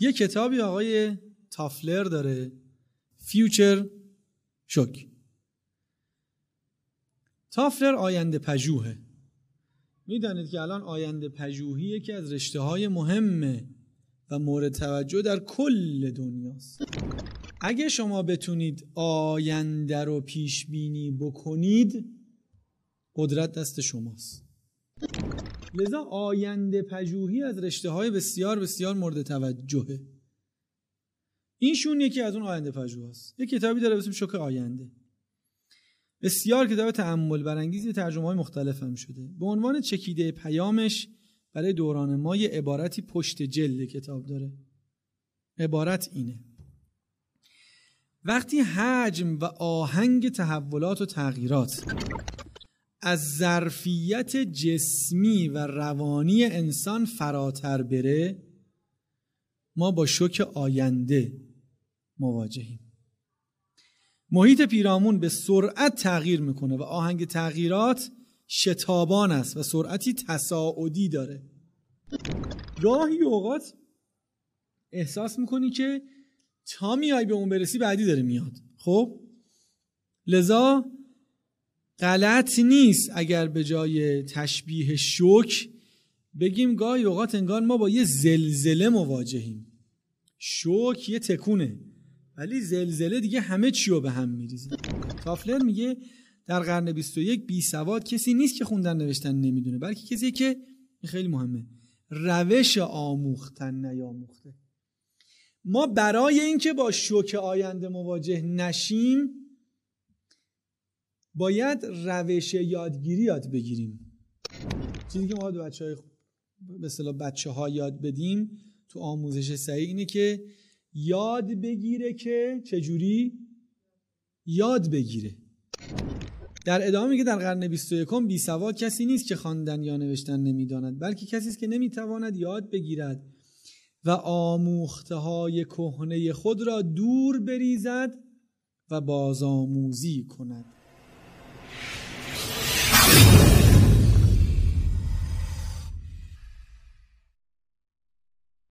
یه کتابی آقای تافلر داره. فیوچر شوک. تافلر آینده پژوهه. می‌دانید که الان آینده پژوهی یکی از رشته های مهمه و مورد توجه در کل دنیاست. اگه شما بتونید آینده رو پیش بینی بکنید قدرت دست شماست. لذا آینده پژوهی از رشته های بسیار بسیار مورد توجهه. اینشون یکی از اون آینده پژوه است یه کتابی داره به شوک آینده. بسیار کتاب تعمل برانگیزی ترجمه های مختلف هم شده. به عنوان چکیده پیامش برای دوران ما یه عبارتی پشت جلد کتاب داره. عبارت اینه. وقتی حجم و آهنگ تحولات و تغییرات از ظرفیت جسمی و روانی انسان فراتر بره ما با شوک آینده مواجهیم. محیط پیرامون به سرعت تغییر می‌کنه و آهنگ تغییرات شتابان است و سرعتی تصاعدی داره. گاهی اوقات احساس می‌کنی که تا میای به اون برسی بعدی داره میاد. خب؟ لذا غلط نیست اگر به جای تشبیه شوک بگیم گاهی اوقات انگار ما با یه زلزله مواجهیم. شوک یه تکونه ولی زلزله دیگه همه چی رو به هم میریزه. تافلر میگه در قرن 21 بی سواد کسی نیست که خوندن نوشتن نمی‌دونه بلکه کسی که خیلی مهمه روش آموختن نیاموخته. ما برای اینکه با شوک آینده مواجه نشیم باید روش یادگیری یاد بگیریم. چیزی که ما به بچه های به بچه ها یاد بدیم تو آموزش صحیح اینه که یاد بگیره که چجوری یاد بگیره. در ادامه میگه در قرن 21 بی سواد کسی نیست که خواندن یا نوشتن نمی‌داند بلکه کسی است که نمی‌تواند یاد بگیرد و آموخته های کهنه خود را دور بریزد و بازآموزی کند.